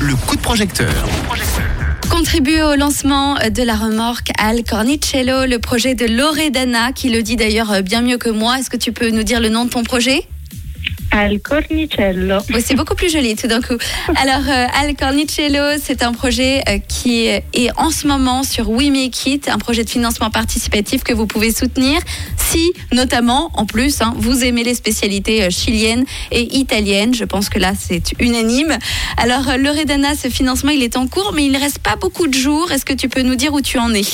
le coup de projecteur. Contribue au lancement de la remorque Al Cornicello, le projet de Loredana, qui le dit d'ailleurs bien mieux que moi. Est-ce que tu peux nous dire le nom de ton projet? Al Cornicello. C'est beaucoup plus joli tout d'un coup. Alors, euh, Al Cornicello, c'est un projet euh, qui est en ce moment sur We Make It, un projet de financement participatif que vous pouvez soutenir si, notamment, en plus, hein, vous aimez les spécialités euh, chiliennes et italiennes. Je pense que là, c'est unanime. Alors, Loredana, ce financement, il est en cours, mais il ne reste pas beaucoup de jours. Est-ce que tu peux nous dire où tu en es?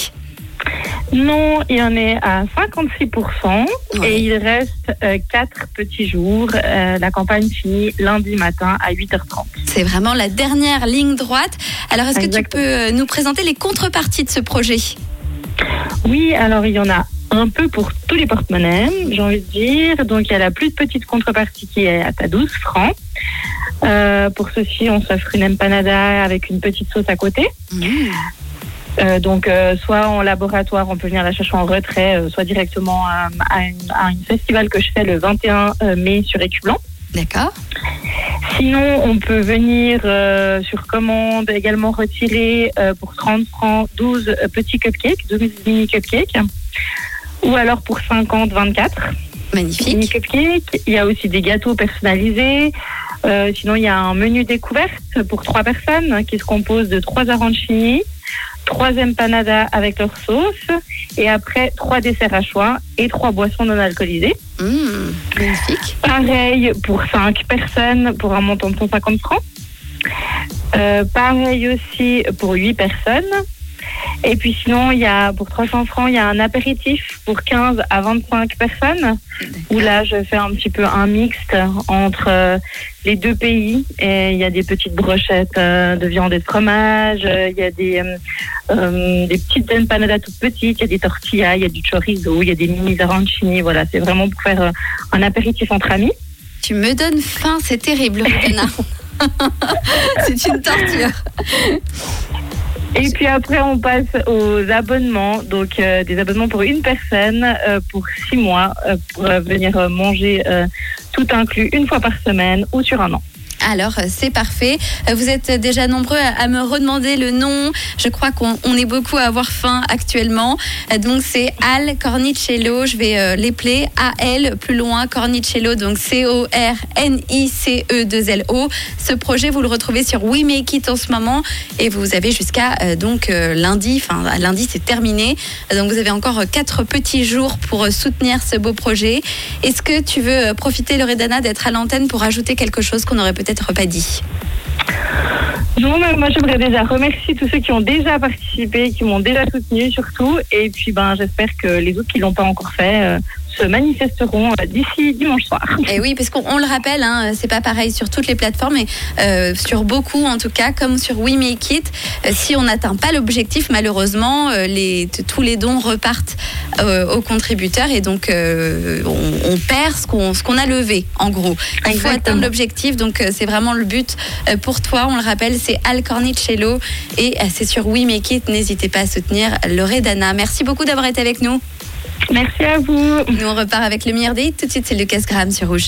Non, il en est à 56% et il reste euh, 4 petits jours. Euh, la campagne finit lundi matin à 8h30. C'est vraiment la dernière ligne droite. Alors, est-ce que tu peux euh, nous présenter les contreparties de ce projet? Oui, alors il y en a un peu pour tous les porte-monnaies, j'ai envie de dire. Donc, il y a la plus petite contrepartie qui est à 12 francs. Euh, pour ceci, on s'offre une empanada avec une petite sauce à côté. Mmh. Euh, donc, euh, soit en laboratoire, on peut venir la chercher en retrait, euh, soit directement à, à, une, à, un festival que je fais le 21 euh, mai sur Écu Blanc. D'accord. Sinon, on peut venir euh, sur commande également retirer pour 30 francs 12 petits cupcakes, 12 mini cupcakes. Ou alors pour 50, 24. Magnifique. Mini cupcakes. Il y a aussi des gâteaux personnalisés. Euh, sinon, il y a un menu découverte pour trois personnes qui se compose de trois arancini, trois empanadas avec leur sauce et après trois desserts à choix et trois boissons non alcoolisées. Mmh, magnifique. Pareil pour cinq personnes pour un montant de 150 francs. Euh, pareil aussi pour huit personnes. Et puis sinon, il y a pour 300 francs, il y a un apéritif pour 15 à 25 personnes. Où là, je fais un petit peu un mixte entre euh, les deux pays. Et il y a des petites brochettes euh, de viande et de fromage. euh, Il y a des, euh, des petites empanadas toutes petites. Il y a des tortillas, il y a du chorizo, il y a des mini arancini. Voilà, c'est vraiment pour faire un apéritif entre amis. Tu me donnes faim, c'est terrible, Rubina. c'est une torture. Et puis après, on passe aux abonnements. Donc, euh, des abonnements pour une personne euh, pour six mois euh, pour venir manger tout inclus une fois par semaine ou sur un an. Alors, euh, c'est parfait. Euh, Vous êtes déjà nombreux à me redemander le nom. Je crois qu'on on est beaucoup à avoir faim actuellement. Euh, Donc, c'est Al Cornicello. Je vais euh, l'épeler. A-L, plus loin, Cornicello. Donc, C-O-R-N-I-C-E-2-L-O. Ce projet, vous le retrouvez sur We Make It en ce moment. Et vous avez jusqu'à donc lundi. Enfin, lundi, c'est terminé. Donc, vous avez encore quatre petits jours pour soutenir ce beau projet. Est-ce que tu veux profiter, Loredana, d'être à l'antenne pour ajouter quelque chose qu'on n'aurait peut-être pas dit déjà remercier tous ceux qui ont déjà participé, qui m'ont déjà soutenu surtout. Et puis, ben, j'espère que les autres qui l'ont pas encore fait euh, se manifesteront euh, d'ici dimanche soir. Et oui, parce qu'on on le rappelle, hein, c'est pas pareil sur toutes les plateformes, mais euh, sur beaucoup en tout cas, comme sur We Make It, euh, si on n'atteint pas l'objectif, malheureusement, euh, les, tous les dons repartent aux contributeurs et donc on, on perd ce qu'on a levé, en gros. Il faut atteindre l'objectif, donc c'est vraiment le but pour toi. On le rappelle, c'est Al Cornicello et c'est sur We Make It. N'hésitez pas à soutenir Loredana. Merci beaucoup d'avoir été avec nous. Merci à vous. Nous on repart avec le meilleur hits. Tout de suite, c'est Lucas Graham sur Rouge.